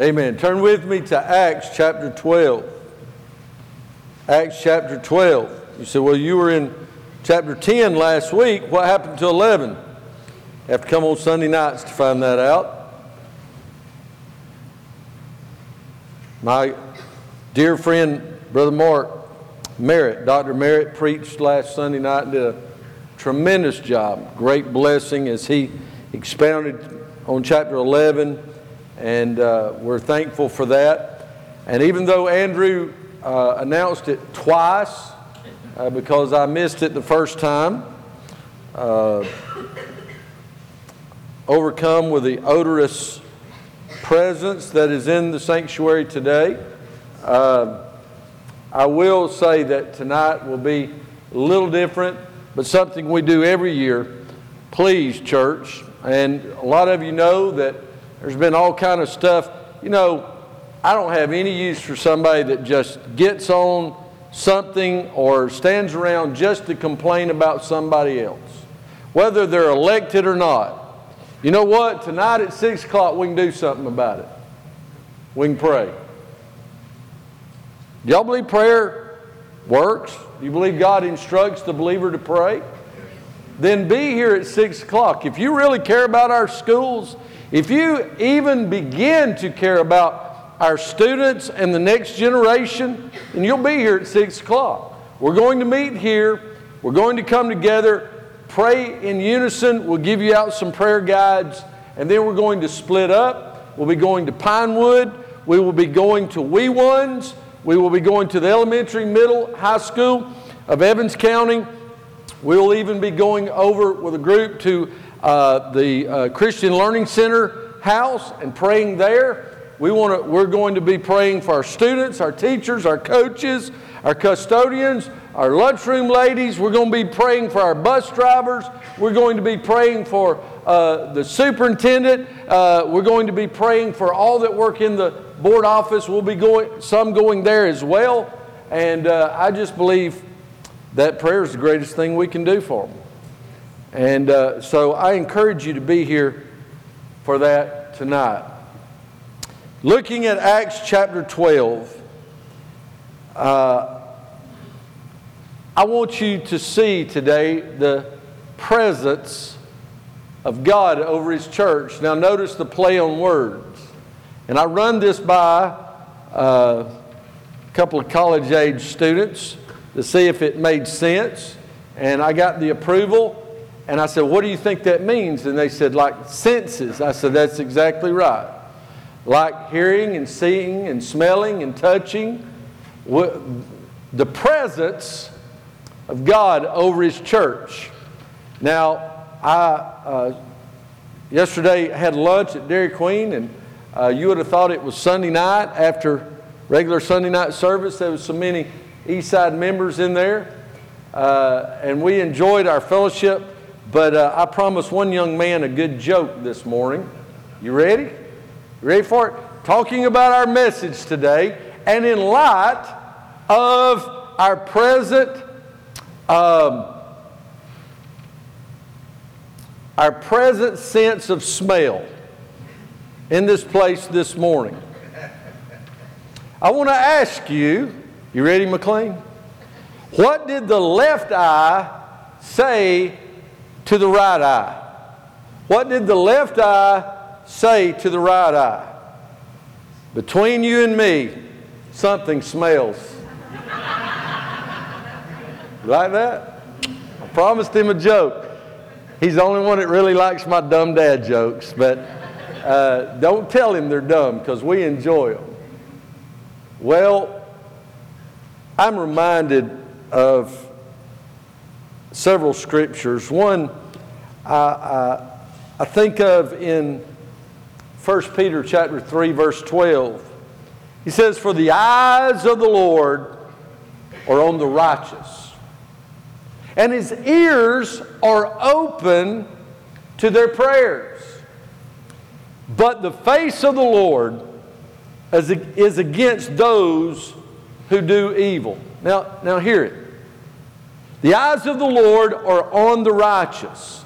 Amen. Turn with me to Acts chapter 12. Acts chapter 12. You say, well, you were in chapter 10 last week. What happened to 11? Have to come on Sunday nights to find that out. My dear friend, Brother Mark Merritt, Dr. Merritt, preached last Sunday night and did a tremendous job. Great blessing as he expounded on chapter 11 and uh, we're thankful for that. And even though Andrew uh, announced it twice, uh, because I missed it the first time, uh, overcome with the odorous presence that is in the sanctuary today, uh, I will say that tonight will be a little different, but something we do every year. Please, church, and a lot of you know that there's been all kind of stuff. You know, I don't have any use for somebody that just gets on something or stands around just to complain about somebody else, whether they're elected or not. You know what? Tonight at 6 o'clock, we can do something about it. We can pray. Do y'all believe prayer works? Do you believe God instructs the believer to pray? Then be here at 6 o'clock. If you really care about our schools, if you even begin to care about our students and the next generation, and you'll be here at 6 o'clock. We're going to meet here. We're going to come together, pray in unison. We'll give you out some prayer guides, and then we're going to split up. We'll be going to Pinewood. We will be going to Wee Ones. We will be going to the elementary, middle, high school of Evans County. We will even be going over with a group to uh, the uh, Christian Learning Center house and praying there. We want to, we're going to be praying for our students, our teachers, our coaches, our custodians, our lunchroom ladies. We're going to be praying for our bus drivers. We're going to be praying for uh, the superintendent. Uh, we're going to be praying for all that work in the board office. We'll be going, some going there as well. And uh, I just believe that prayer is the greatest thing we can do for them. And uh, so I encourage you to be here for that tonight. Looking at Acts chapter 12, uh, I want you to see today the presence of God over His church. Now, notice the play on words. And I run this by uh, a couple of college age students to see if it made sense. And I got the approval and I said, What do you think that means? And they said, Like senses. I said, That's exactly right. Like hearing and seeing and smelling and touching. The presence of God over His church. Now, I uh, yesterday had lunch at Dairy Queen, and uh, you would have thought it was Sunday night after regular Sunday night service. There was so many Eastside members in there, uh, and we enjoyed our fellowship but uh, I promised one young man a good joke this morning. You ready? You ready for it? Talking about our message today, and in light of our present, um, our present sense of smell in this place this morning. I want to ask you, you ready, McLean? What did the left eye say to the right eye. What did the left eye say to the right eye? Between you and me, something smells. like that? I promised him a joke. He's the only one that really likes my dumb dad jokes, but uh, don't tell him they're dumb because we enjoy them. Well, I'm reminded of several scriptures. One I, I, think of in 1 Peter chapter 3, verse 12. He says, For the eyes of the Lord are on the righteous, and his ears are open to their prayers. But the face of the Lord is against those who do evil. Now, now hear it. The eyes of the Lord are on the righteous.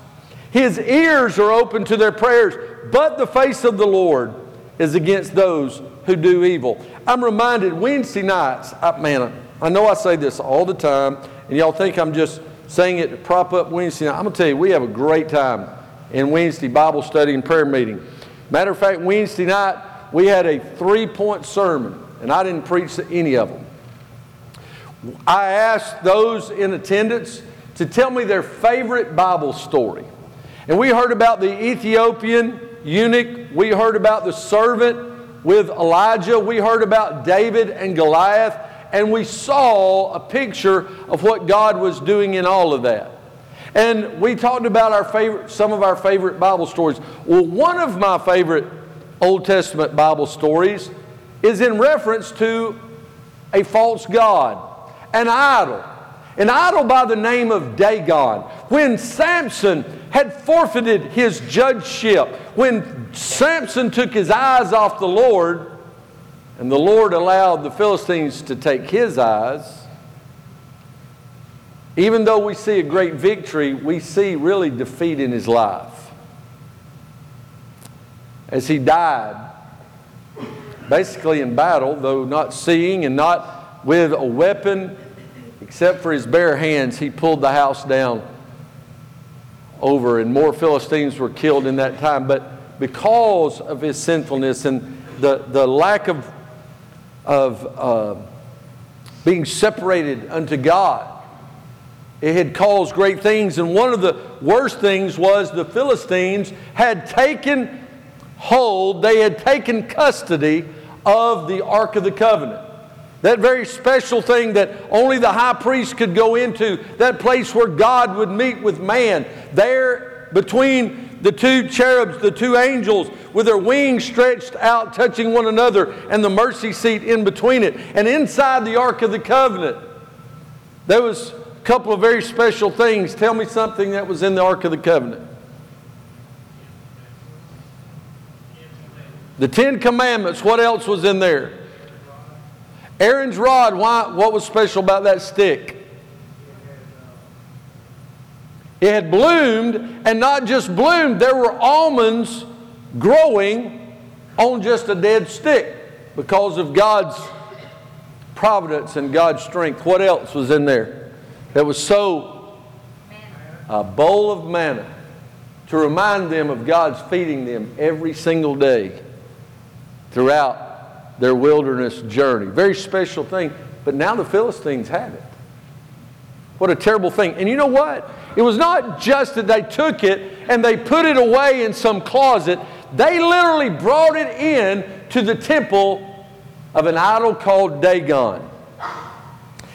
His ears are open to their prayers, but the face of the Lord is against those who do evil. I'm reminded Wednesday nights, I, man, I know I say this all the time, and y'all think I'm just saying it to prop up Wednesday night. I'm going to tell you, we have a great time in Wednesday Bible study and prayer meeting. Matter of fact, Wednesday night, we had a three point sermon, and I didn't preach to any of them. I asked those in attendance to tell me their favorite Bible story. And we heard about the Ethiopian eunuch, we heard about the servant with Elijah, we heard about David and Goliath, and we saw a picture of what God was doing in all of that. And we talked about our favorite, some of our favorite Bible stories. Well, one of my favorite Old Testament Bible stories is in reference to a false God, an idol, an idol by the name of Dagon. When Samson had forfeited his judgeship, when Samson took his eyes off the Lord, and the Lord allowed the Philistines to take his eyes, even though we see a great victory, we see really defeat in his life. As he died, basically in battle, though not seeing and not with a weapon, except for his bare hands, he pulled the house down over, and more Philistines were killed in that time. But because of his sinfulness and the, the lack of, of uh, being separated unto God, it had caused great things. And one of the worst things was the Philistines had taken hold, they had taken custody of the Ark of the Covenant. That very special thing that only the high priest could go into, that place where God would meet with man. There between the two cherubs, the two angels, with their wings stretched out, touching one another, and the mercy seat in between it. And inside the Ark of the Covenant, there was a couple of very special things. Tell me something that was in the Ark of the Covenant. The Ten Commandments, what else was in there? Aaron's rod, why, what was special about that stick? It had bloomed, and not just bloomed, there were almonds growing on just a dead stick because of God's providence and God's strength. What else was in there that was so? A bowl of manna to remind them of God's feeding them every single day throughout their wilderness journey. Very special thing. But now the Philistines have it. What a terrible thing. And you know what? It was not just that they took it and they put it away in some closet. They literally brought it in to the temple of an idol called Dagon.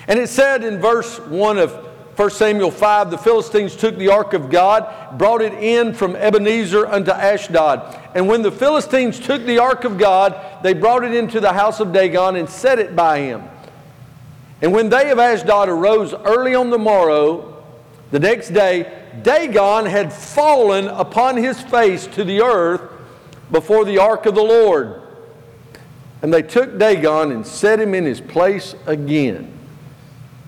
And it said in verse 1 of 1 Samuel 5 the Philistines took the ark of God, brought it in from Ebenezer unto Ashdod. And when the Philistines took the ark of God, they brought it into the house of Dagon and set it by him. And when they of Ashdod arose early on the morrow, the next day, Dagon had fallen upon his face to the earth before the ark of the Lord. And they took Dagon and set him in his place again.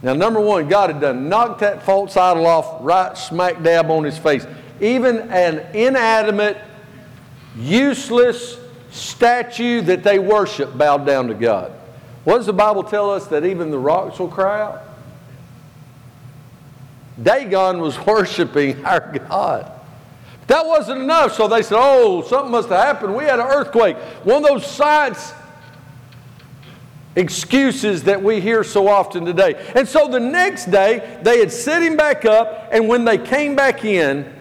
Now, number one, God had done knocked that false idol off right smack dab on his face. Even an inanimate, useless statue that they worship bowed down to God. What does the Bible tell us? That even the rocks will cry out? Dagon was worshiping our God. But that wasn't enough, so they said, Oh, something must have happened. We had an earthquake. One of those sights excuses that we hear so often today. And so the next day, they had set him back up, and when they came back in,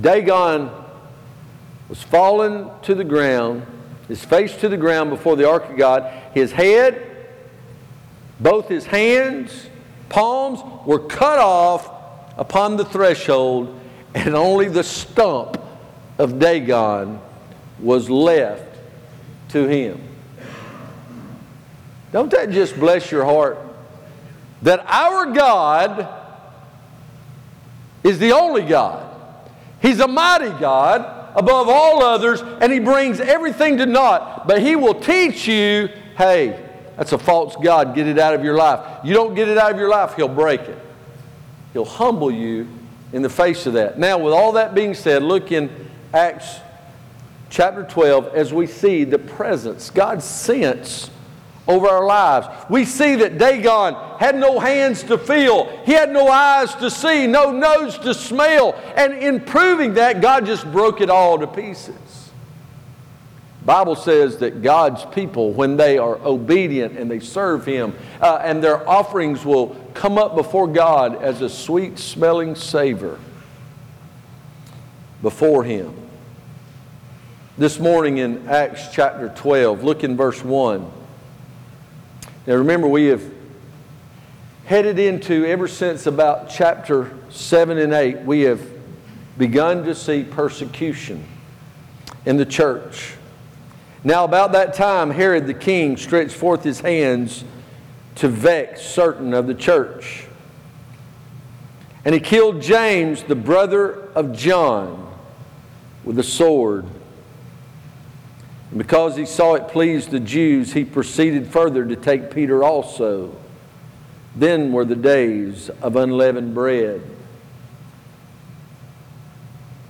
Dagon was fallen to the ground, his face to the ground before the ark of God. His head, both his hands, palms were cut off upon the threshold, and only the stump of Dagon was left to him. Don't that just bless your heart? That our God is the only God. He's a mighty God above all others, and He brings everything to naught. But He will teach you hey, that's a false God. Get it out of your life. You don't get it out of your life, He'll break it. He'll humble you in the face of that. Now, with all that being said, look in Acts chapter 12 as we see the presence, God's sense over our lives. We see that Dagon had no hands to feel, he had no eyes to see, no nose to smell. And in proving that, God just broke it all to pieces. Bible says that God's people, when they are obedient and they serve Him, uh, and their offerings will come up before God as a sweet smelling savor before Him. This morning in Acts chapter 12, look in verse 1. Now remember, we have headed into, ever since about chapter 7 and 8, we have begun to see persecution in the church. Now, about that time, Herod the king stretched forth his hands to vex certain of the church. And he killed James, the brother of John, with a sword. Because he saw it pleased the Jews, he proceeded further to take Peter also. Then were the days of unleavened bread.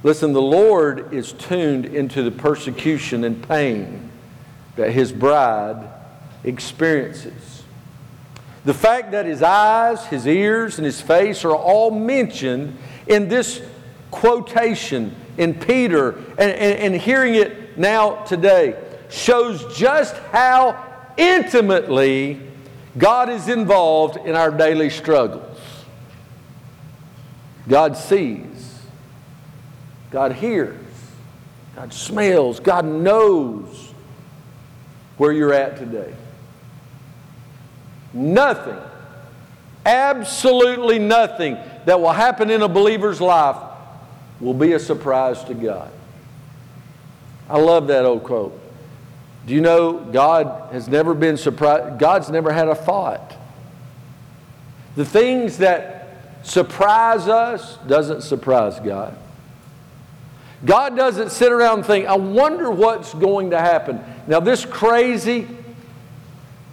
Listen, the Lord is tuned into the persecution and pain that his bride experiences. The fact that his eyes, his ears, and his face are all mentioned in this quotation in Peter and, and, and hearing it now today shows just how intimately God is involved in our daily struggles. God sees, God hears, God smells, God knows where you're at today. Nothing, absolutely nothing that will happen in a believer's life will be a surprise to God. I love that old quote. Do you know God has never been surprised? God's never had a thought. The things that surprise us doesn't surprise God. God doesn't sit around and think, I wonder what's going to happen. Now, this crazy,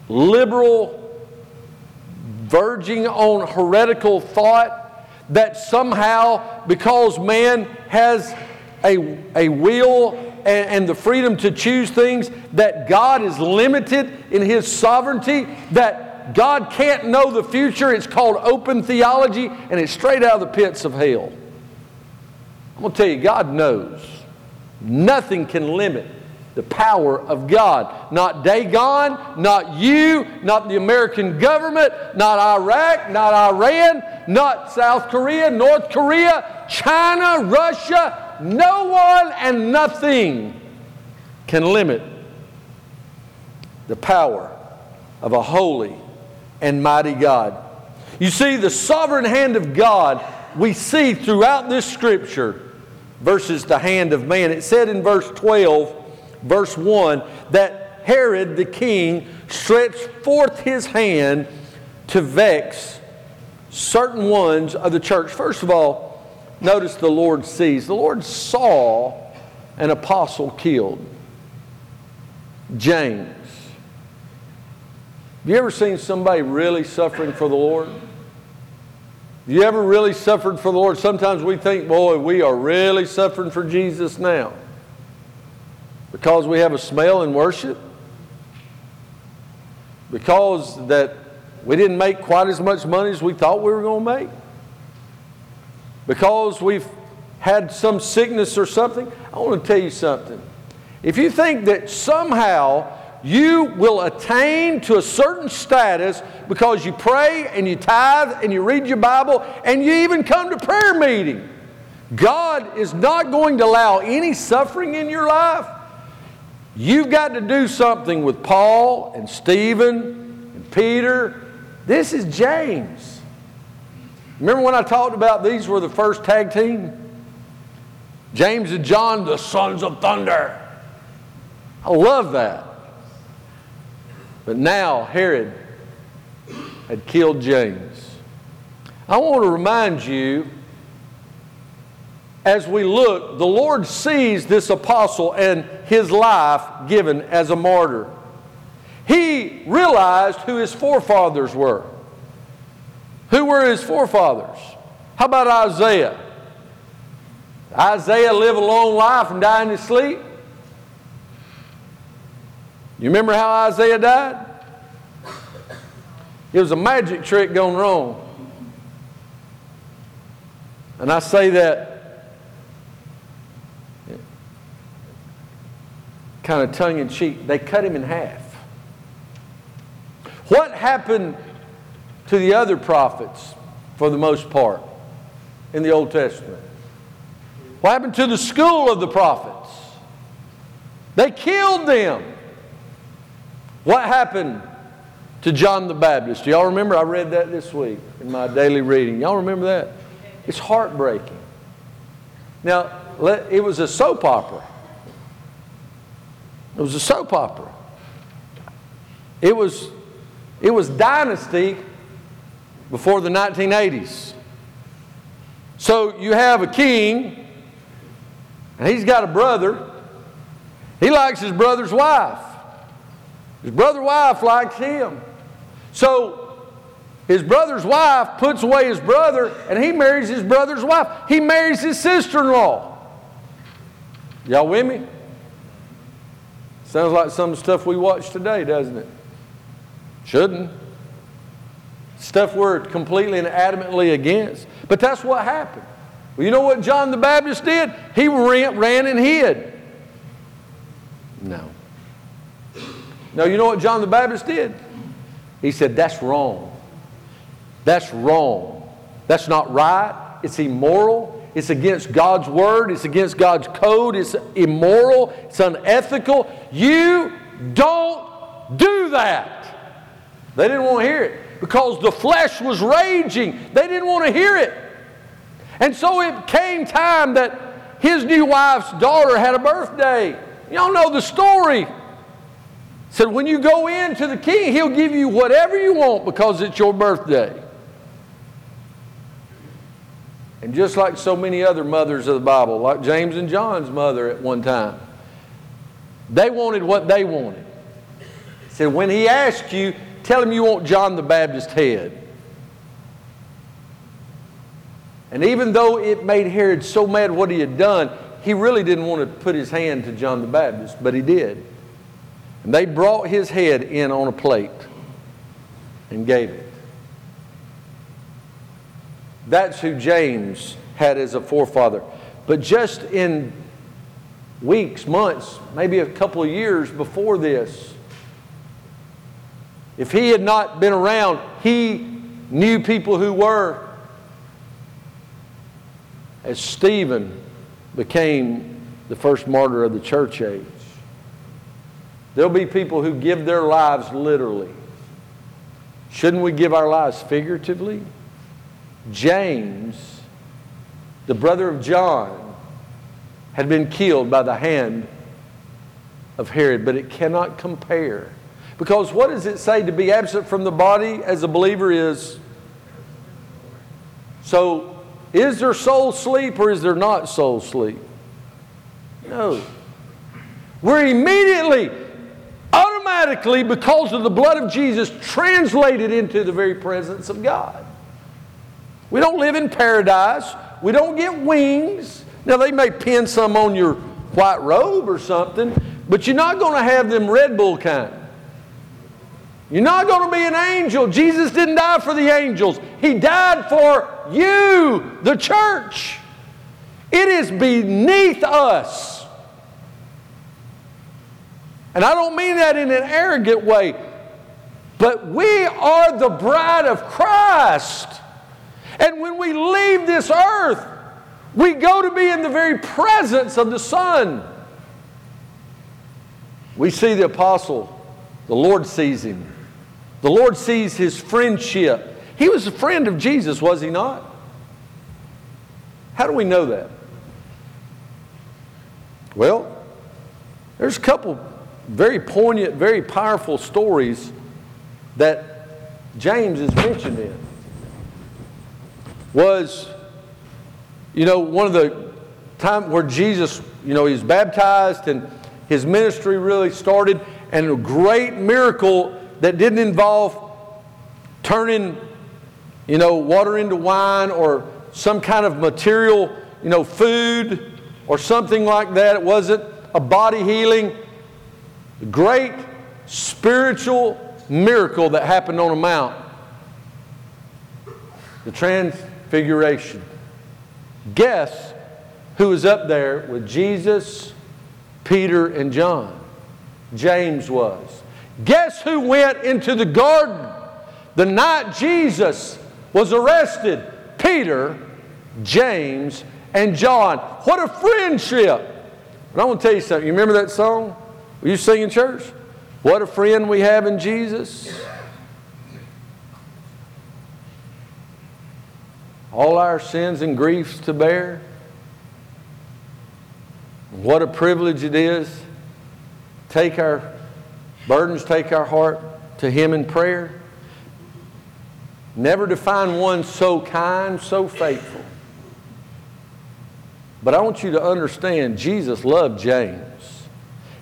liberal, verging on heretical thought that somehow, because man has a, a will and, and the freedom to choose things, that God is limited in His sovereignty, that God can't know the future. It's called open theology, and it's straight out of the pits of hell. I'm going to tell you, God knows. Nothing can limit the power of God. Not Dagon, not you, not the American government, not Iraq, not Iran, not South Korea, North Korea, China, Russia, no one and nothing can limit the power of a holy and mighty God. You see, the sovereign hand of God we see throughout this scripture versus the hand of man. It said in verse 12, verse 1, that Herod the king stretched forth his hand to vex certain ones of the church. First of all, notice the Lord sees. The Lord saw an apostle killed, James. Have you ever seen somebody really suffering for the Lord? Have you ever really suffered for the Lord? Sometimes we think, boy, we are really suffering for Jesus now. Because we have a smell in worship? Because that we didn't make quite as much money as we thought we were going to make? Because we've had some sickness or something, I want to tell you something. If you think that somehow you will attain to a certain status because you pray and you tithe and you read your Bible and you even come to prayer meeting, God is not going to allow any suffering in your life. You've got to do something with Paul and Stephen and Peter. This is James. Remember when I talked about these were the first tag team? James and John, the sons of thunder. I love that. But now Herod had killed James. I want to remind you as we look, the Lord sees this apostle and his life given as a martyr. He realized who his forefathers were. Who were his forefathers? How about Isaiah? Isaiah live a long life and die in his sleep? You remember how Isaiah died? It was a magic trick gone wrong. And I say that kind of tongue in cheek. They cut him in half. What happened to the other prophets for the most part in the Old Testament? What happened to the school of the prophets? They killed them. What happened to John the Baptist? Do y'all remember? I read that this week in my daily reading. Y'all remember that? It's heartbreaking. Now, it was a soap opera. It was a soap opera. It was, it was Dynasty before the 1980s. So you have a king, and he's got a brother. He likes his brother's wife. His brother's wife likes him. So his brother's wife puts away his brother and he marries his brother's wife. He marries his sister in law. Y'all with me? Sounds like some stuff we watch today, doesn't it? Shouldn't. Stuff we're completely and adamantly against. But that's what happened. Well, you know what John the Baptist did? He ran, ran and hid. No. No, you know what John the Baptist did? He said, That's wrong. That's wrong. That's not right. It's immoral. It's against God's word. It's against God's code. It's immoral. It's unethical. You don't do that. They didn't want to hear it because the flesh was raging. They didn't want to hear it. And so it came time that his new wife's daughter had a birthday. Y'all know the story said, when you go in to the king, he'll give you whatever you want because it's your birthday. And just like so many other mothers of the Bible, like James and John's mother at one time, they wanted what they wanted. Said, when he asks you, tell him you want John the Baptist's head. And even though it made Herod so mad what he had done, he really didn't want to put his hand to John the Baptist, but he did. And they brought his head in on a plate and gave it. That's who James had as a forefather. But just in weeks, months, maybe a couple of years before this, if he had not been around, he knew people who were. As Stephen became the first martyr of the church age. There'll be people who give their lives literally. Shouldn't we give our lives figuratively? James, the brother of John, had been killed by the hand of Herod, but it cannot compare. Because what does it say to be absent from the body as a believer is? So, is there soul sleep or is there not soul sleep? No. We're immediately automatically, because of the blood of Jesus, translated into the very presence of God. We don't live in paradise. We don't get wings. Now, they may pin some on your white robe or something, but you're not going to have them Red Bull kind. You're not going to be an angel. Jesus didn't die for the angels, He died for you, the church. It is beneath us and I don't mean that in an arrogant way, but we are the bride of Christ. And when we leave this earth, we go to be in the very presence of the Son. We see the apostle, the Lord sees him. The Lord sees his friendship. He was a friend of Jesus, was he not? How do we know that? Well, there's a couple very poignant, very powerful stories that James is mentioned in. Was, you know, one of the time where Jesus, you know, he's baptized and his ministry really started, and a great miracle that didn't involve turning, you know, water into wine or some kind of material, you know, food or something like that. It wasn't a body healing. Great spiritual miracle that happened on a mount the Transfiguration. Guess who was up there with Jesus, Peter, and John? James was. Guess who went into the garden the night Jesus was arrested? Peter, James, and John. What a friendship! But I want to tell you something. You remember that song? Were you singing church? What a friend we have in Jesus. All our sins and griefs to bear. What a privilege it is. Take our burdens, take our heart to Him in prayer. Never to find one so kind, so faithful. But I want you to understand Jesus loved James.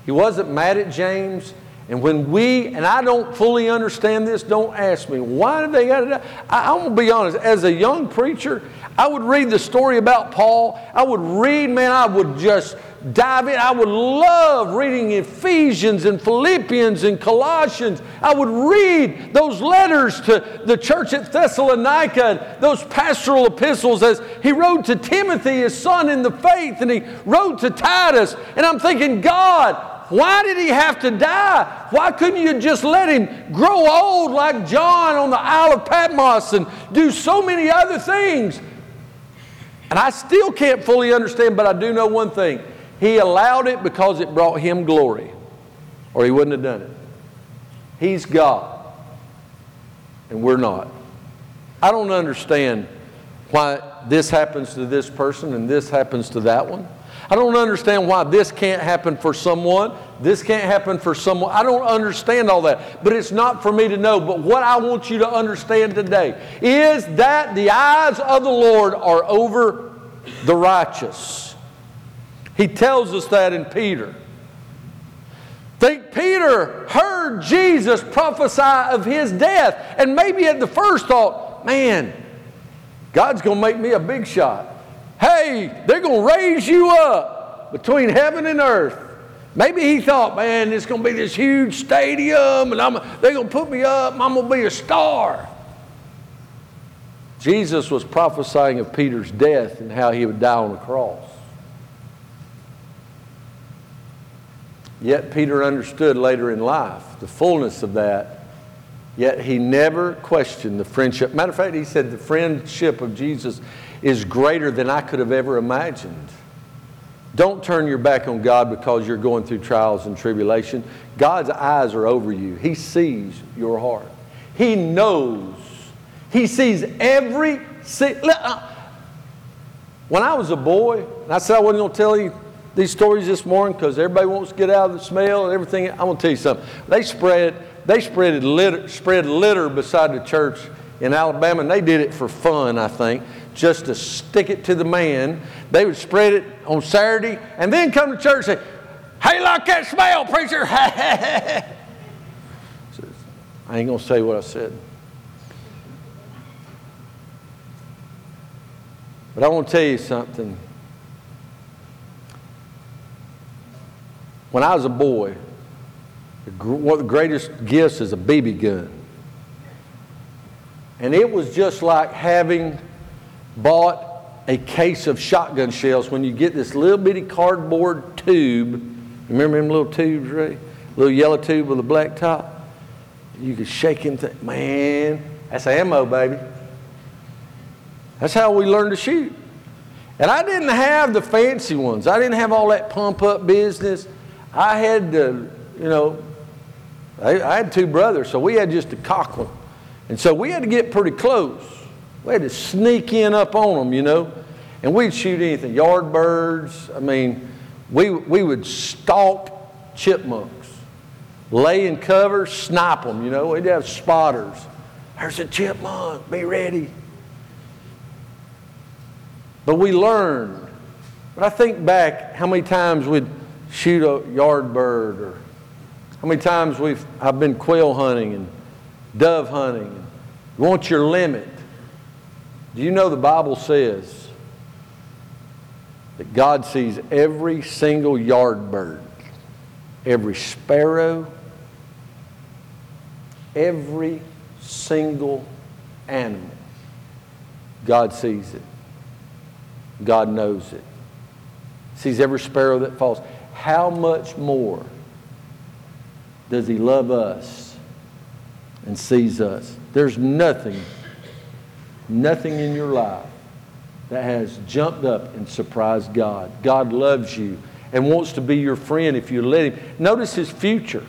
He wasn't mad at James. And when we, and I don't fully understand this, don't ask me, why did they got to? I, I'm going to be honest, as a young preacher, I would read the story about Paul. I would read, man, I would just dive in. I would love reading Ephesians and Philippians and Colossians. I would read those letters to the church at Thessalonica, those pastoral epistles as he wrote to Timothy, his son in the faith, and he wrote to Titus. And I'm thinking, God, why did he have to die? Why couldn't you just let him grow old like John on the Isle of Patmos and do so many other things? And I still can't fully understand, but I do know one thing. He allowed it because it brought him glory, or he wouldn't have done it. He's God, and we're not. I don't understand why this happens to this person and this happens to that one. I don't understand why this can't happen for someone, this can't happen for someone. I don't understand all that, but it's not for me to know. But what I want you to understand today is that the eyes of the Lord are over the righteous. He tells us that in Peter. Think Peter heard Jesus prophesy of his death, and maybe at the first thought, man, God's going to make me a big shot. Hey, they're going to raise you up between heaven and earth. Maybe he thought, man, it's going to be this huge stadium and I'm, they're going to put me up and I'm going to be a star. Jesus was prophesying of Peter's death and how he would die on the cross. Yet Peter understood later in life the fullness of that. Yet he never questioned the friendship. Matter of fact, he said the friendship of Jesus is greater than I could have ever imagined. Don't turn your back on God because you're going through trials and tribulation. God's eyes are over you. He sees your heart. He knows. He sees every. Uh, when I was a boy, and I said I wasn't going to tell you these stories this morning because everybody wants to get out of the smell and everything. I'm going to tell you something. They spread, they spread litter, spread litter beside the church in Alabama, and they did it for fun, I think just to stick it to the man. They would spread it on Saturday and then come to church and say, Hey, like that smell, preacher. I ain't going to say what I said. But I want to tell you something. When I was a boy, one of the greatest gifts is a BB gun. And it was just like having bought a case of shotgun shells when you get this little bitty cardboard tube. Remember them little tubes, Ray? Little yellow tube with a black top? You could shake him. Th- Man, that's ammo, baby. That's how we learned to shoot. And I didn't have the fancy ones. I didn't have all that pump up business. I had to, you know, I, I had two brothers, so we had just a cock one. And so we had to get pretty close. We had to sneak in up on them, you know, and we'd shoot anything, yard birds. I mean, we, we would stalk chipmunks, lay in cover, snipe them, you know. We'd have spotters. There's a chipmunk, be ready. But we learned. But I think back how many times we'd shoot a yard bird or how many times we've I've been quail hunting and dove hunting. You want your limit. Do you know the Bible says that God sees every single yard bird, every sparrow, every single animal. God sees it. God knows it. Sees every sparrow that falls. How much more does He love us and sees us? There's nothing, nothing in your life that has jumped up and surprised God. God loves you and wants to be your friend if you let Him. Notice His future.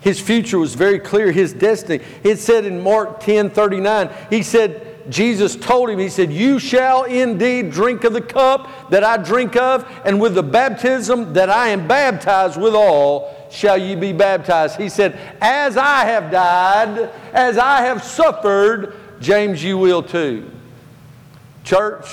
His future was very clear, His destiny. It said in Mark 10 39, He said, Jesus told him, He said, You shall indeed drink of the cup that I drink of, and with the baptism that I am baptized withal shall you be baptized. He said, As I have died, as I have suffered, James, you will too. Church,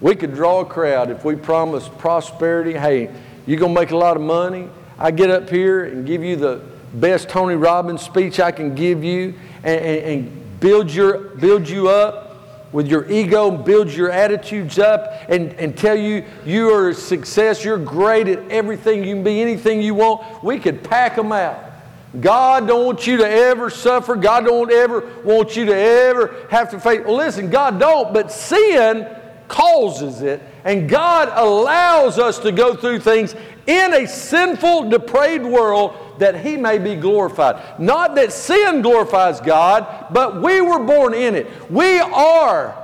we could draw a crowd if we promise prosperity. Hey, you're going to make a lot of money. I get up here and give you the best Tony Robbins speech I can give you and, and, and build, your, build you up with your ego, build your attitudes up and, and tell you you are a success, you're great at everything, you can be anything you want. We could pack them out. God don't want you to ever suffer. God don't ever want you to ever have to face. Well, listen, God don't, but sin causes it, and God allows us to go through things in a sinful, depraved world that He may be glorified. Not that sin glorifies God, but we were born in it. We are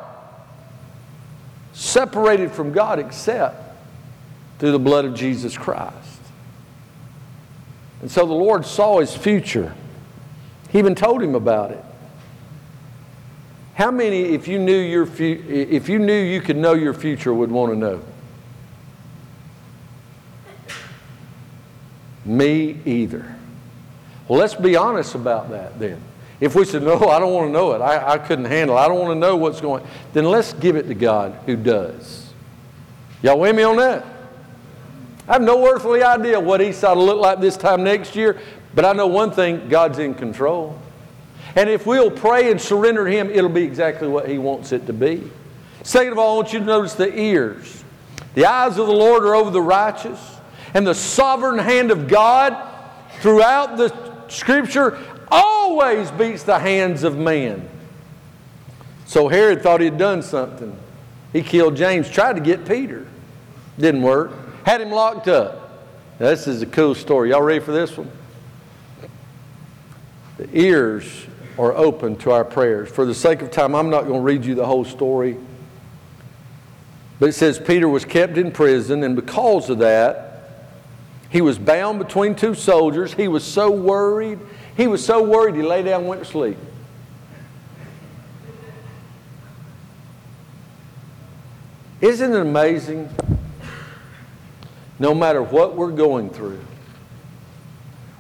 separated from God except through the blood of Jesus Christ. And so the Lord saw his future. He even told him about it. How many, if you knew your fu- if you knew you could know your future, would want to know? Me either. Well, let's be honest about that then. If we said, no, I don't want to know it, I, I couldn't handle it, I don't want to know what's going then let's give it to God who does. Y'all with me on that? I have no earthly idea what Eastside will look like this time next year, but I know one thing God's in control. And if we'll pray and surrender Him, it'll be exactly what He wants it to be. Second of all, I want you to notice the ears. The eyes of the Lord are over the righteous, and the sovereign hand of God throughout the scripture always beats the hands of man. So Herod thought he'd done something. He killed James, tried to get Peter. Didn't work. Had him locked up. Now, this is a cool story. Y'all ready for this one? The ears are open to our prayers. For the sake of time, I'm not going to read you the whole story. But it says Peter was kept in prison, and because of that, he was bound between two soldiers. He was so worried. He was so worried he lay down and went to sleep. Isn't it amazing? No matter what we're going through,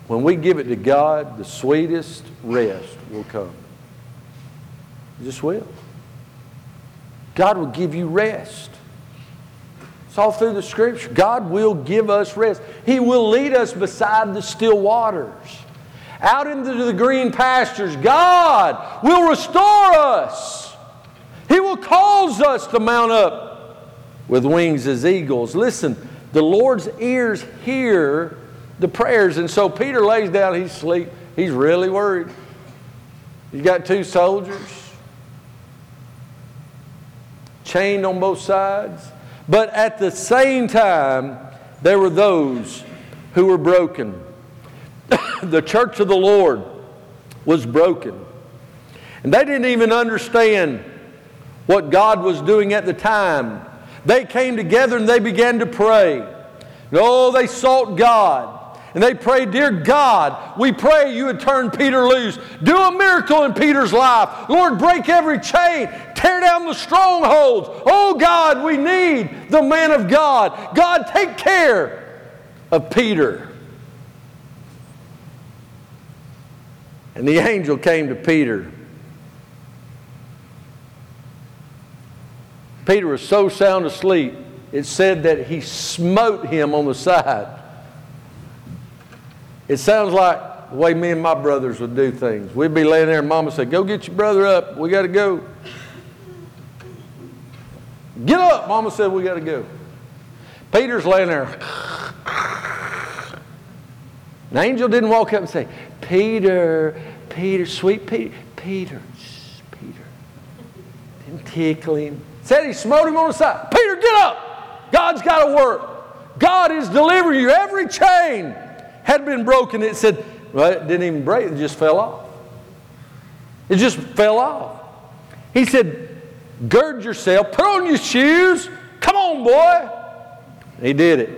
when we give it to God, the sweetest rest will come. It just will. God will give you rest. It's all through the scripture. God will give us rest. He will lead us beside the still waters, out into the green pastures. God will restore us. He will cause us to mount up with wings as eagles. Listen, the Lord's ears hear the prayers. And so Peter lays down, he's asleep. He's really worried. He's got two soldiers chained on both sides. But at the same time, there were those who were broken. the church of the Lord was broken. And they didn't even understand what God was doing at the time. They came together and they began to pray. Oh, they sought God. And they prayed, Dear God, we pray you would turn Peter loose. Do a miracle in Peter's life. Lord, break every chain. Tear down the strongholds. Oh God, we need the man of God. God, take care of Peter. And the angel came to Peter. Peter was so sound asleep, it said that he smote him on the side. It sounds like the way me and my brothers would do things. We'd be laying there and mama said, Go get your brother up. We got to go. Get up. Mama said, We got to go. Peter's laying there. An angel didn't walk up and say, Peter, Peter, sweet Peter, Peter, Peter. Didn't tickle him. Said he smote him on the side. Peter, get up. God's got to work. God is delivering you. Every chain had been broken. It said, well, it didn't even break, it just fell off. It just fell off. He said, Gird yourself, put on your shoes, come on, boy. He did it.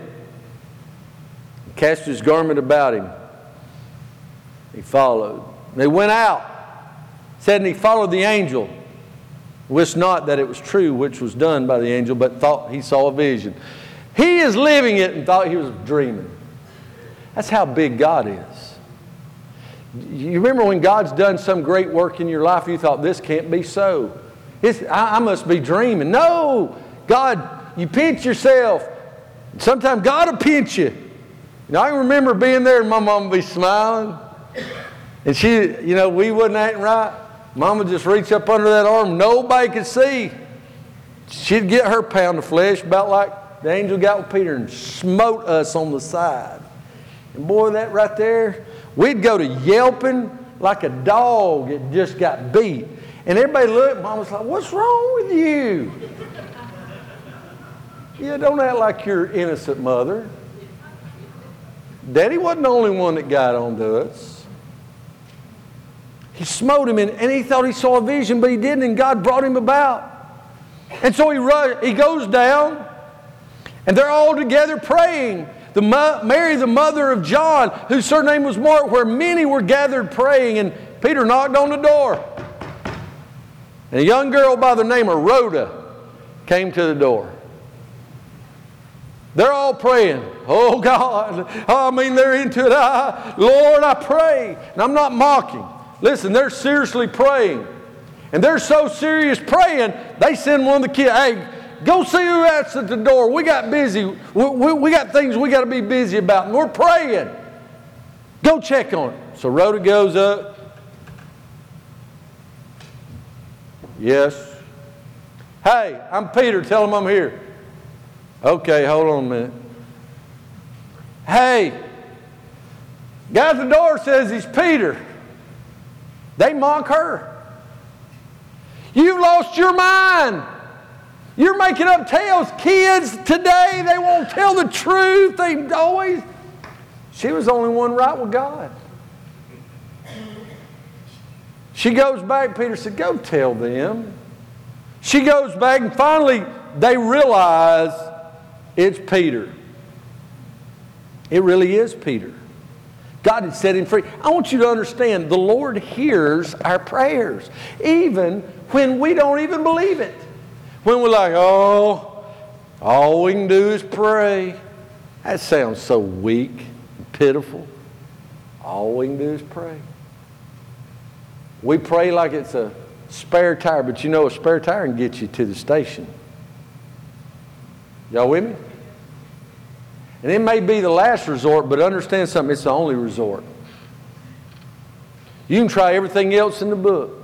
He cast his garment about him. He followed. They went out. Said, and he followed the angel. Wist not that it was true which was done by the angel, but thought he saw a vision. He is living it and thought he was dreaming. That's how big God is. You remember when God's done some great work in your life, you thought, this can't be so. I, I must be dreaming. No, God, you pinch yourself. Sometimes God will pinch you. I remember being there and my mom would be smiling. And she, you know, we wasn't acting right. Would just reach up under that arm. Nobody could see. She'd get her pound of flesh about like the angel got with Peter and smote us on the side. And boy, that right there, we'd go to yelping like a dog that just got beat. And everybody looked, Mom was like, What's wrong with you? yeah, don't act like you're innocent mother. Daddy wasn't the only one that got onto us. He smote him, and, and he thought he saw a vision, but he didn't, and God brought him about. And so he, he goes down, and they're all together praying the Mary, the mother of John, whose surname was Mark, where many were gathered praying, and Peter knocked on the door. And a young girl by the name of Rhoda came to the door. They're all praying. Oh God. I mean, they're into it. Ah, Lord, I pray. And I'm not mocking. Listen, they're seriously praying. And they're so serious praying, they send one of the kids, hey, Go see who that's at the door. We got busy. We, we, we got things we got to be busy about, and we're praying. Go check on it. So Rhoda goes up. Yes. Hey, I'm Peter. Tell him I'm here. Okay, hold on a minute. Hey, guy at the door says he's Peter. They mock her. You've lost your mind. You're making up tales. Kids today, they won't tell the truth. They always. She was the only one right with God. She goes back. Peter said, Go tell them. She goes back, and finally, they realize it's Peter. It really is Peter. God had set him free. I want you to understand the Lord hears our prayers, even when we don't even believe it. When we're like, oh, all we can do is pray. That sounds so weak and pitiful. All we can do is pray. We pray like it's a spare tire, but you know a spare tire can get you to the station. Y'all with me? And it may be the last resort, but understand something, it's the only resort. You can try everything else in the book.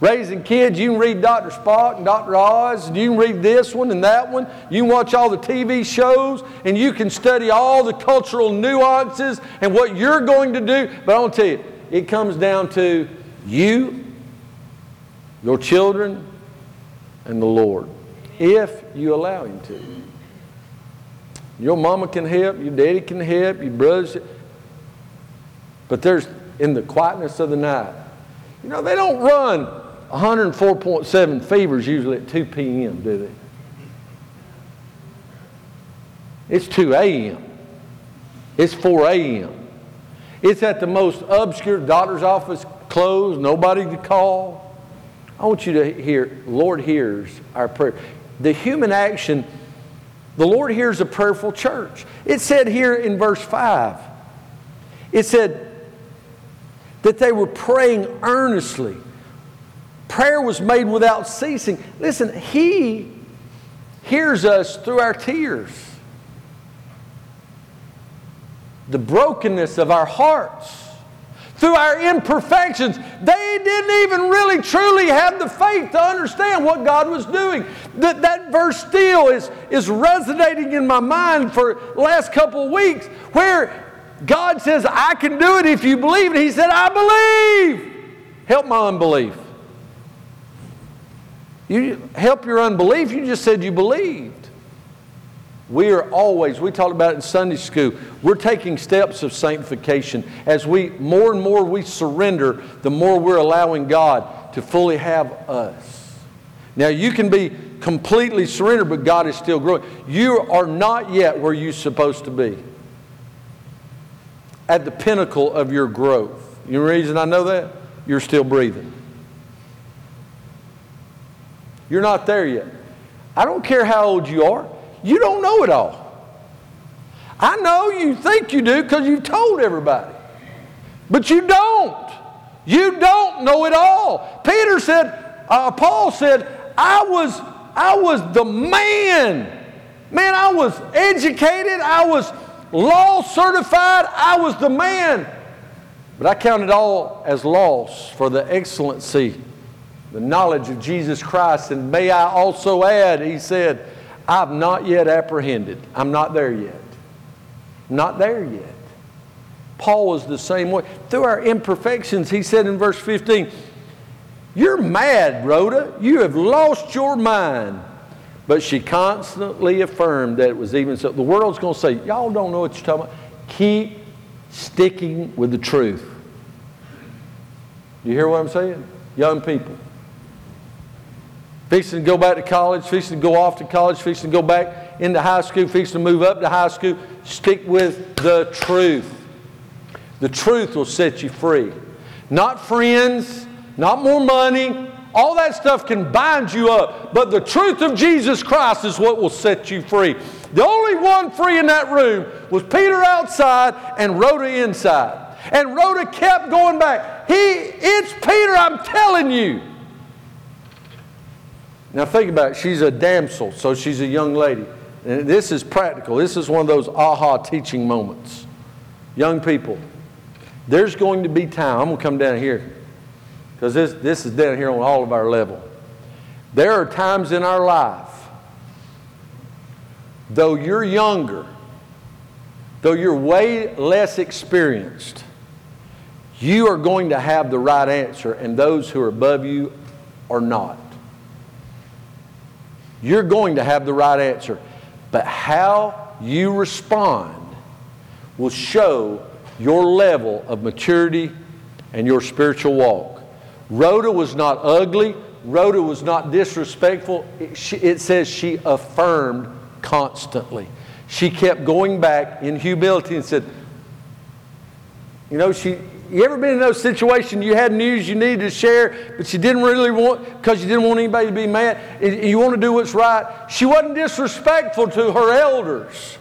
Raising kids, you can read Dr. Spock and Dr. Oz, and you can read this one and that one. You can watch all the TV shows, and you can study all the cultural nuances and what you're going to do. But I want to tell you, it comes down to you, your children, and the Lord, if you allow Him to. Your mama can help, your daddy can help, your brothers. But there's in the quietness of the night. You know, they don't run 104.7 fevers usually at 2 p.m., do they? It's 2 a.m. It's 4 a.m. It's at the most obscure doctor's office closed, nobody to call. I want you to hear, Lord hears our prayer. The human action, the Lord hears a prayerful church. It said here in verse 5, it said that they were praying earnestly Prayer was made without ceasing. Listen, He hears us through our tears, the brokenness of our hearts, through our imperfections. They didn't even really truly have the faith to understand what God was doing. That, that verse still is, is resonating in my mind for last couple of weeks where God says, I can do it if you believe. And he said, I believe. Help my unbelief. You help your unbelief, you just said you believed. We are always, we talked about it in Sunday school, we're taking steps of sanctification. As we more and more we surrender, the more we're allowing God to fully have us. Now you can be completely surrendered, but God is still growing. You are not yet where you're supposed to be. At the pinnacle of your growth. You know the reason I know that? You're still breathing. You're not there yet. I don't care how old you are, you don't know it all. I know you think you do because you've told everybody, but you don't. You don't know it all. Peter said, uh, Paul said, I was, I was the man. Man, I was educated. I was law certified. I was the man. But I count it all as loss for the excellency the knowledge of Jesus Christ. And may I also add, he said, I've not yet apprehended. I'm not there yet. Not there yet. Paul was the same way. Through our imperfections, he said in verse 15, You're mad, Rhoda. You have lost your mind. But she constantly affirmed that it was even so. The world's going to say, Y'all don't know what you're talking about. Keep sticking with the truth. You hear what I'm saying? Young people fixing to go back to college, fixing to go off to college, fixing to go back into high school, fixing to move up to high school, stick with the truth. The truth will set you free. Not friends, not more money. All that stuff can bind you up, but the truth of Jesus Christ is what will set you free. The only one free in that room was Peter outside and Rhoda inside. And Rhoda kept going back. He, it's Peter, I'm telling you. Now think about it. She's a damsel, so she's a young lady. And this is practical. This is one of those aha teaching moments. Young people, there's going to be time. I'm going to come down here because this, this is down here on all of our level. There are times in our life, though you're younger, though you're way less experienced, you are going to have the right answer, and those who are above you are not. You're going to have the right answer. But how you respond will show your level of maturity and your spiritual walk. Rhoda was not ugly. Rhoda was not disrespectful. It, she, it says she affirmed constantly. She kept going back in humility and said, you know, she, you ever been in those situations you had news you needed to share, but you didn't really want, because you didn't want anybody to be mad, and you want to do what's right? She wasn't disrespectful to her elders.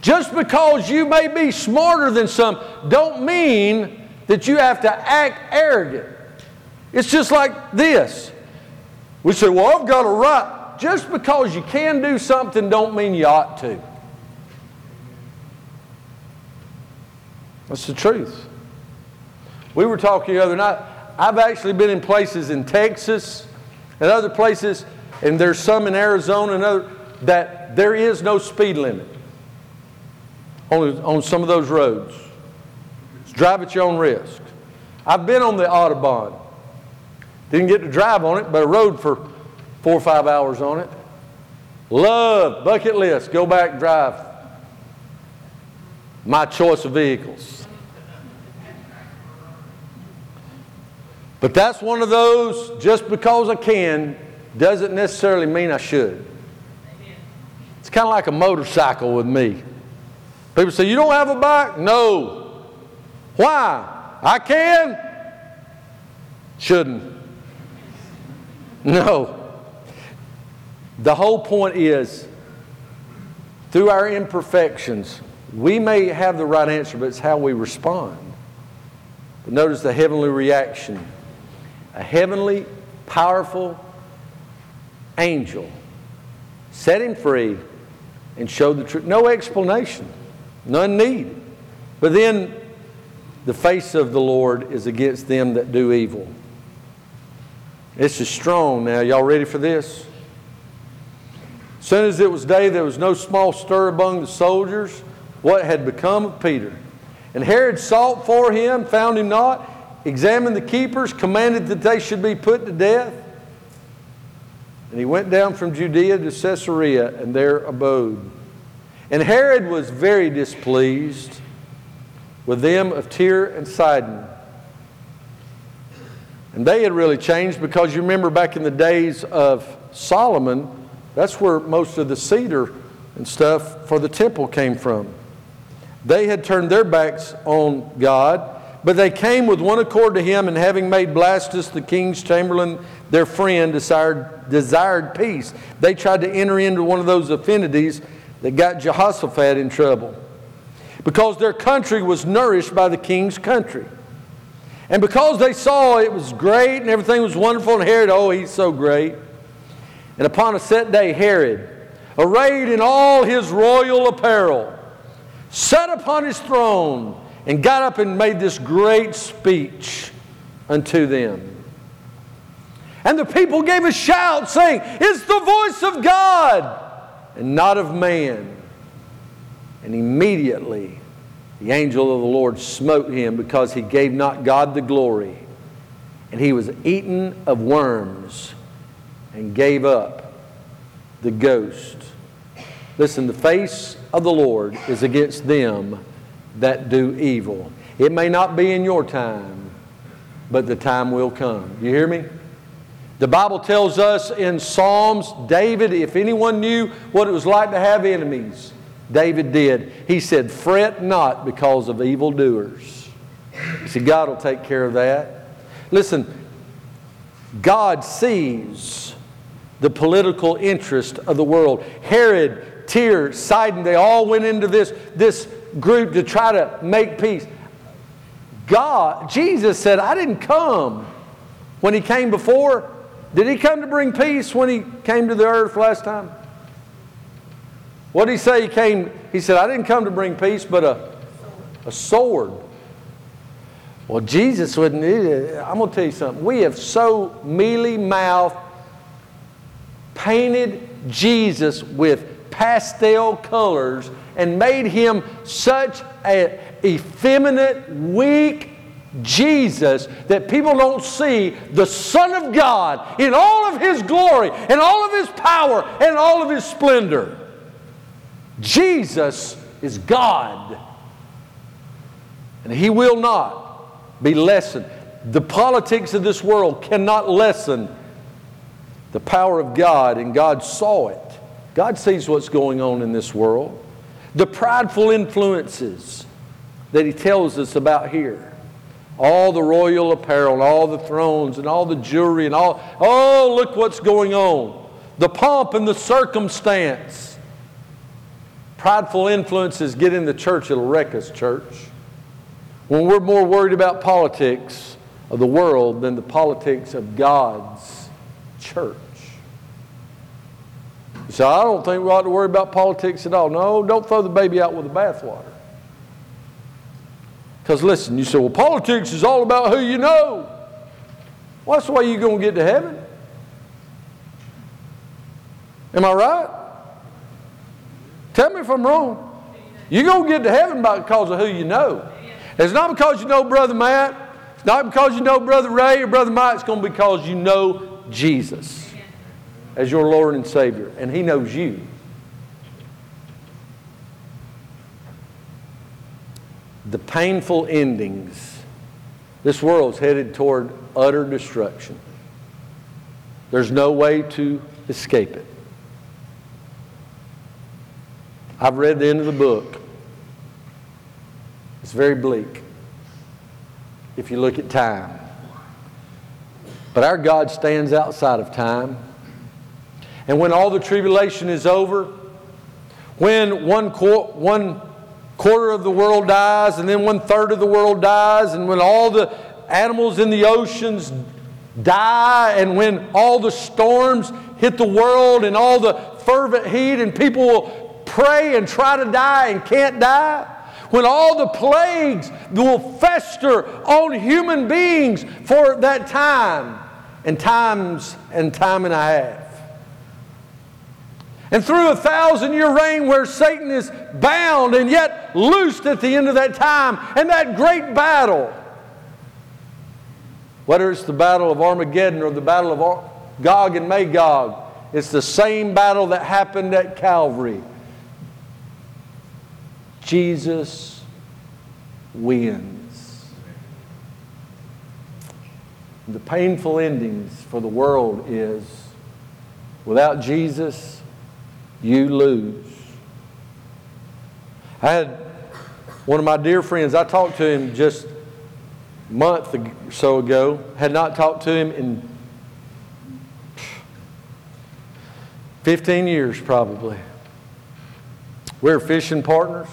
Just because you may be smarter than some, don't mean that you have to act arrogant. It's just like this. We say, well, I've got a right. Just because you can do something don't mean you ought to. That's the truth. We were talking the other night. I've actually been in places in Texas and other places, and there's some in Arizona and other that there is no speed limit on, on some of those roads. It's drive at your own risk. I've been on the Autobahn. Didn't get to drive on it, but I rode for four or five hours on it. Love, bucket list, go back, drive. My choice of vehicles. But that's one of those, just because I can, doesn't necessarily mean I should. It's kind of like a motorcycle with me. People say, You don't have a bike? No. Why? I can? Shouldn't. No. The whole point is, through our imperfections, we may have the right answer, but it's how we respond. But notice the heavenly reaction a heavenly, powerful angel set him free and showed the truth. No explanation, none needed. But then the face of the Lord is against them that do evil. This is strong now. Y'all ready for this? As soon as it was day, there was no small stir among the soldiers. What had become of Peter? And Herod sought for him, found him not, examined the keepers, commanded that they should be put to death. And he went down from Judea to Caesarea and there abode. And Herod was very displeased with them of Tyre and Sidon. And they had really changed because you remember back in the days of Solomon, that's where most of the cedar and stuff for the temple came from. They had turned their backs on God but they came with one accord to him, and having made Blastus the king's chamberlain their friend, desired, desired peace. They tried to enter into one of those affinities that got Jehoshaphat in trouble. Because their country was nourished by the king's country. And because they saw it was great and everything was wonderful, and Herod, oh, he's so great. And upon a set day, Herod, arrayed in all his royal apparel, sat upon his throne and got up and made this great speech unto them. And the people gave a shout, saying, It's the voice of God and not of man. And immediately the angel of the Lord smote him because he gave not God the glory. And he was eaten of worms and gave up the ghost. Listen, the face of the Lord is against them that do evil. It may not be in your time, but the time will come. You hear me? The Bible tells us in Psalms, David, if anyone knew what it was like to have enemies, David did. He said, Fret not because of evildoers. You see, God will take care of that. Listen, God sees the political interest of the world. Herod, Tyre, Sidon, they all went into this, this group to try to make peace. God, Jesus said, I didn't come when he came before. Did he come to bring peace when he came to the earth last time? What did he say he came? He said, I didn't come to bring peace, but a, a sword. Well, Jesus wouldn't. I'm going to tell you something. We have so mealy mouthed, painted Jesus with pastel colors and made him such an effeminate, weak Jesus that people don't see the Son of God in all of his glory and all of his power and all of his splendor. Jesus is God. And he will not be lessened. The politics of this world cannot lessen the power of God, and God saw it. God sees what's going on in this world the prideful influences that he tells us about here. All the royal apparel, and all the thrones, and all the jewelry, and all, oh, look what's going on. The pomp and the circumstance. Prideful influences get in the church, it'll wreck us, church. When we're more worried about politics of the world than the politics of God's church. Say, I don't think we ought to worry about politics at all. No, don't throw the baby out with the bathwater. Because listen, you say, well, politics is all about who you know. Well, that's the way you're going to get to heaven. Am I right? Tell me if I'm wrong. You're going to get to heaven by because of who you know. It's not because you know Brother Matt. It's not because you know Brother Ray or Brother Mike. It's going to be because you know Jesus as your Lord and Savior, and He knows you. The painful endings. This world's headed toward utter destruction. There's no way to escape it. I've read the end of the book. It's very bleak if you look at time. But our God stands outside of time. And when all the tribulation is over, when one, one quarter of the world dies, and then one third of the world dies, and when all the animals in the oceans die, and when all the storms hit the world, and all the fervent heat, and people will pray and try to die and can't die, when all the plagues will fester on human beings for that time, and times and time and a half. And through a thousand year reign where Satan is bound and yet loosed at the end of that time, and that great battle, whether it's the battle of Armageddon or the battle of Gog and Magog, it's the same battle that happened at Calvary. Jesus wins. The painful endings for the world is without Jesus, you lose. I had one of my dear friends, I talked to him just a month or so ago, had not talked to him in 15 years probably. We're fishing partners,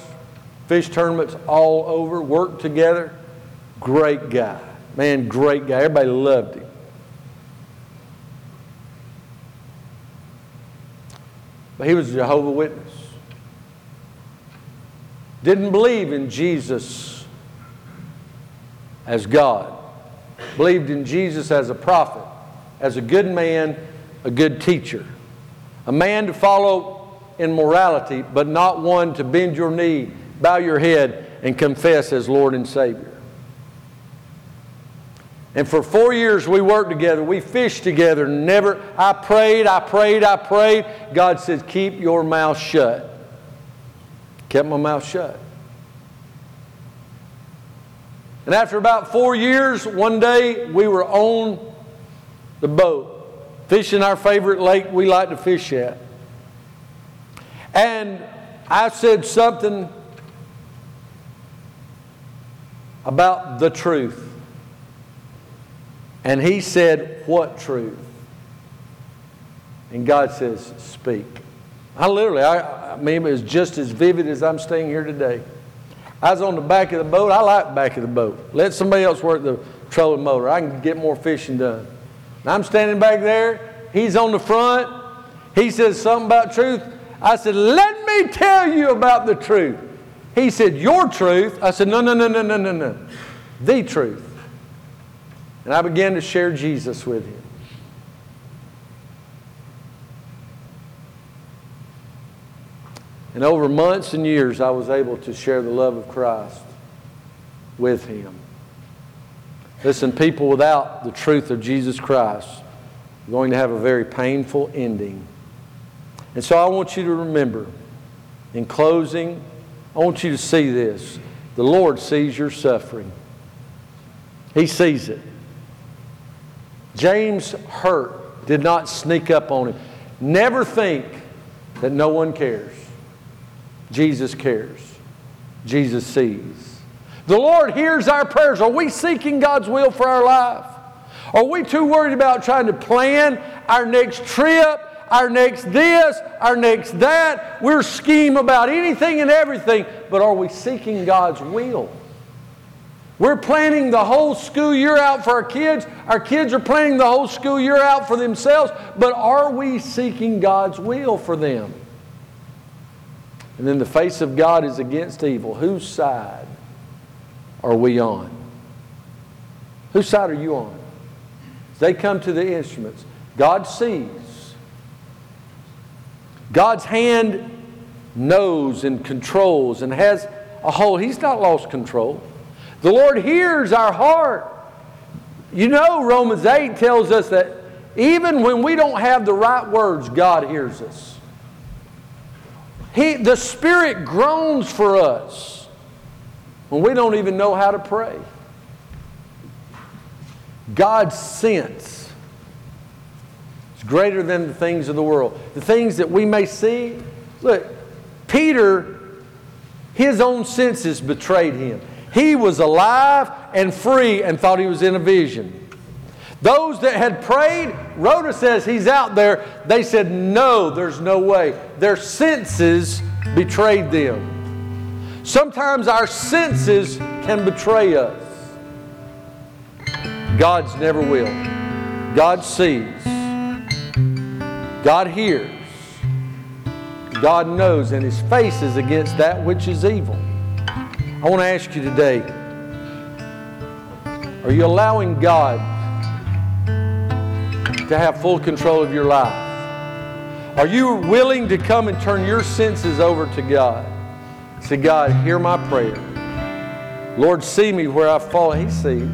fish tournaments all over, worked together. Great guy. Man, great guy. Everybody loved him. But he was a Jehovah Witness. Didn't believe in Jesus as God. Believed in Jesus as a prophet, as a good man, a good teacher. A man to follow in morality, but not one to bend your knee, bow your head, and confess as Lord and Savior. And for four years we worked together. We fished together. Never, I prayed, I prayed, I prayed. God said, keep your mouth shut. Kept my mouth shut. And after about four years, one day we were on the boat, fishing our favorite lake we like to fish at. And I said something about the truth. And he said, What truth? And God says, Speak. I literally, I, I mean, it was just as vivid as I'm staying here today. I was on the back of the boat. I like the back of the boat. Let somebody else work the trolling motor. I can get more fishing done. And I'm standing back there. He's on the front. He says something about truth. I said, Let me tell you about the truth. He said, Your truth. I said, No, no, no, no, no, no, no. The truth. And I began to share Jesus with him. And over months and years, I was able to share the love of Christ with him. Listen, people without the truth of Jesus Christ are going to have a very painful ending. And so I want you to remember, in closing, I want you to see this. The Lord sees your suffering, He sees it. James' hurt did not sneak up on him. Never think that no one cares. Jesus cares. Jesus sees. The Lord hears our prayers. Are we seeking God's will for our life? Are we too worried about trying to plan our next trip, our next this, our next that? We're scheme about anything and everything, but are we seeking God's will? We're planning the whole school year out for our kids. Our kids are planning the whole school year out for themselves. But are we seeking God's will for them? And then the face of God is against evil. Whose side are we on? Whose side are you on? They come to the instruments, God sees. God's hand knows and controls and has a hold. He's not lost control. The Lord hears our heart. You know, Romans 8 tells us that even when we don't have the right words, God hears us. He, the Spirit groans for us when we don't even know how to pray. God's sense is greater than the things of the world. The things that we may see, look, Peter, his own senses betrayed him. He was alive and free and thought he was in a vision. Those that had prayed, Rhoda says he's out there. They said, No, there's no way. Their senses betrayed them. Sometimes our senses can betray us. God's never will. God sees. God hears. God knows, and His face is against that which is evil. I want to ask you today are you allowing God to have full control of your life? Are you willing to come and turn your senses over to God? Say, God, hear my prayer. Lord, see me where I fall. He sees.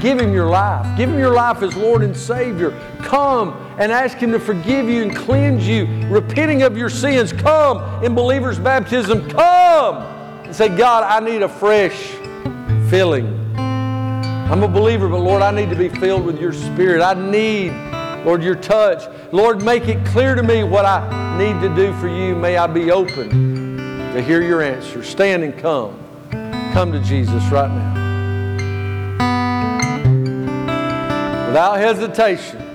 Give him your life. Give him your life as Lord and Savior. Come and ask him to forgive you and cleanse you, repenting of your sins. Come in believer's baptism. Come say, God, I need a fresh filling. I'm a believer, but Lord, I need to be filled with your Spirit. I need, Lord, your touch. Lord, make it clear to me what I need to do for you. May I be open to hear your answer. Stand and come. Come to Jesus right now. Without hesitation.